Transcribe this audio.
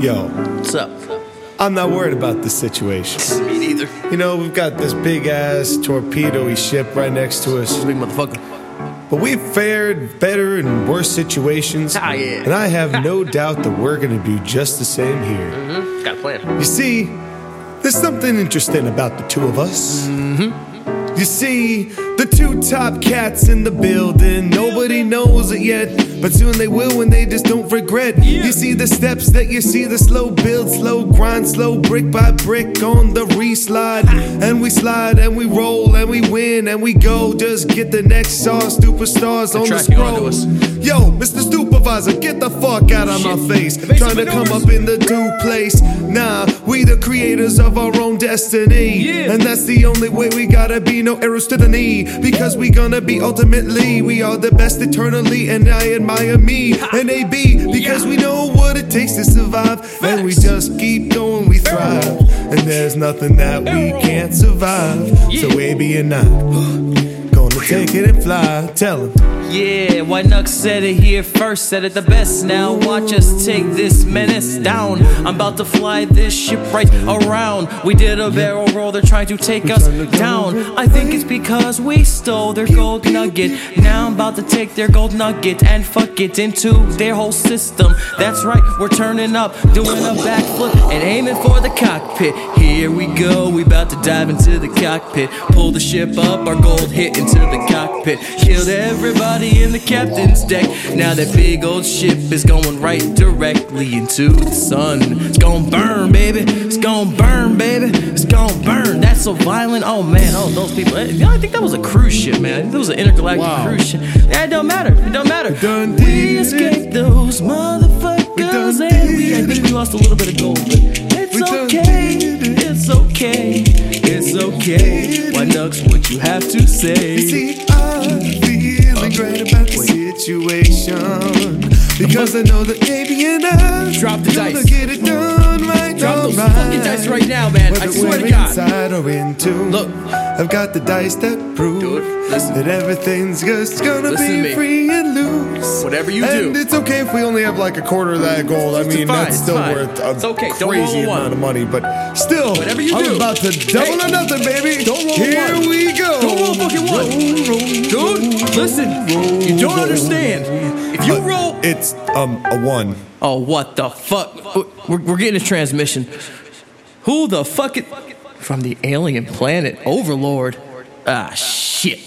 Yo, What's up? I'm not worried about this situation. Me neither. You know, we've got this big ass torpedo ship right next to us, Big motherfucker. but we've fared better in worse situations. Ah, yeah. And I have no doubt that we're gonna do just the same here. Mm-hmm. Got a plan. You see, there's something interesting about the two of us. You see, the two top cats in the building, nobody knows it yet, but soon they will when they just don't regret. You see the steps that you see, the slow build, slow grind, slow brick by brick on the reslide. And we slide and we roll and we win and we go. Just get the next star, superstars on the scroll. us. Yo, Mr. Supervisor, get the fuck out of my face. Trying to come up in the due place. Nah, we the creators of our own destiny. Yeah. And that's the only way we gotta be, no arrows to the knee. Because we gonna be ultimately, we are the best eternally. And I admire me and AB because we know what it takes to survive. And we just keep going, we thrive. And there's nothing that we can't survive. So AB and I, take it and fly. Tell him. Yeah, White Nux said it here first, said it the best. Now watch us take this menace down. I'm about to fly this ship right around. We did a barrel roll, they're trying to take us down. I think it's because we stole their gold nugget. Now I'm about to take their gold nugget and fuck it into their whole system. That's right, we're turning up, doing a backflip and aiming for the cockpit. Here we go, we about to dive into the cockpit. Pull the ship up, our gold hit into the cockpit. Killed everybody in the captain's deck. Now that big old ship is going right directly into the sun. It's gonna burn, baby. It's gonna burn, baby. It's gonna burn. That's so violent. Oh man, oh those people. I think that was a cruise ship, man. That was an intergalactic Wow. cruise ship. Yeah, it don't matter. It don't matter. done we escaped those motherfuckers, and we. I think we lost a little bit of gold, but it's okay. it. It's okay. Okay. Why Nux? What you have to say? You See, I'm feeling great about the situation because I know that AB and I Drop the gonna get it done right. Drop those fucking dice right now, man. I Whether swear we're to God. inside or into, Look. I've got the dice that prove that everything's just gonna Listen be free and loose. Whatever you and do. it's okay if we only have like a quarter of that gold. I mean, fine, that's still worth a It's okay. Don't crazy roll amount of money, but still, Whatever you I'm do. about to double Hey. or nothing, baby. Don't roll Here one. we go. Don't roll fucking one. Dude, listen. You don't understand. If you Uh, roll. It's um a one. Oh, what the fuck? We're, we're getting a transmission. Who the fuck? It, from the alien planet Overlord. Ah, shit.